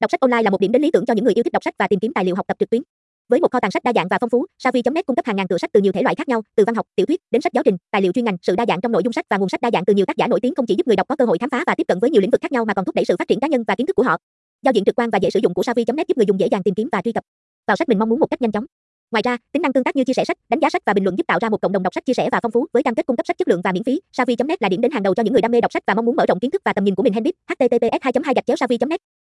Đọc sách online là một điểm đến lý tưởng cho những người yêu thích đọc sách và tìm kiếm tài liệu học tập trực tuyến. Với một kho tàng sách đa dạng và phong phú, Savi.net cung cấp hàng ngàn tựa sách từ nhiều thể loại khác nhau, từ văn học, tiểu thuyết đến sách giáo trình, tài liệu chuyên ngành, sự đa dạng trong nội dung sách và nguồn sách đa dạng từ nhiều tác giả nổi tiếng không chỉ giúp người đọc có cơ hội khám phá và tiếp cận với nhiều lĩnh vực khác nhau mà còn thúc đẩy sự phát triển cá nhân và kiến thức của họ. Giao diện trực quan và dễ sử dụng của Savi.net giúp người dùng dễ dàng tìm kiếm và truy cập vào sách mình mong muốn một cách nhanh chóng. Ngoài ra, tính năng tương tác như chia sẻ sách, đánh giá sách và bình luận giúp tạo ra một cộng đồng đọc sách chia sẻ và phong phú với cam kết cung cấp sách chất lượng và miễn phí. Savi.net là điểm đến hàng đầu cho những người đam mê đọc sách và mong muốn mở rộng kiến thức và tầm nhìn của mình. Handit https 2 2 savi net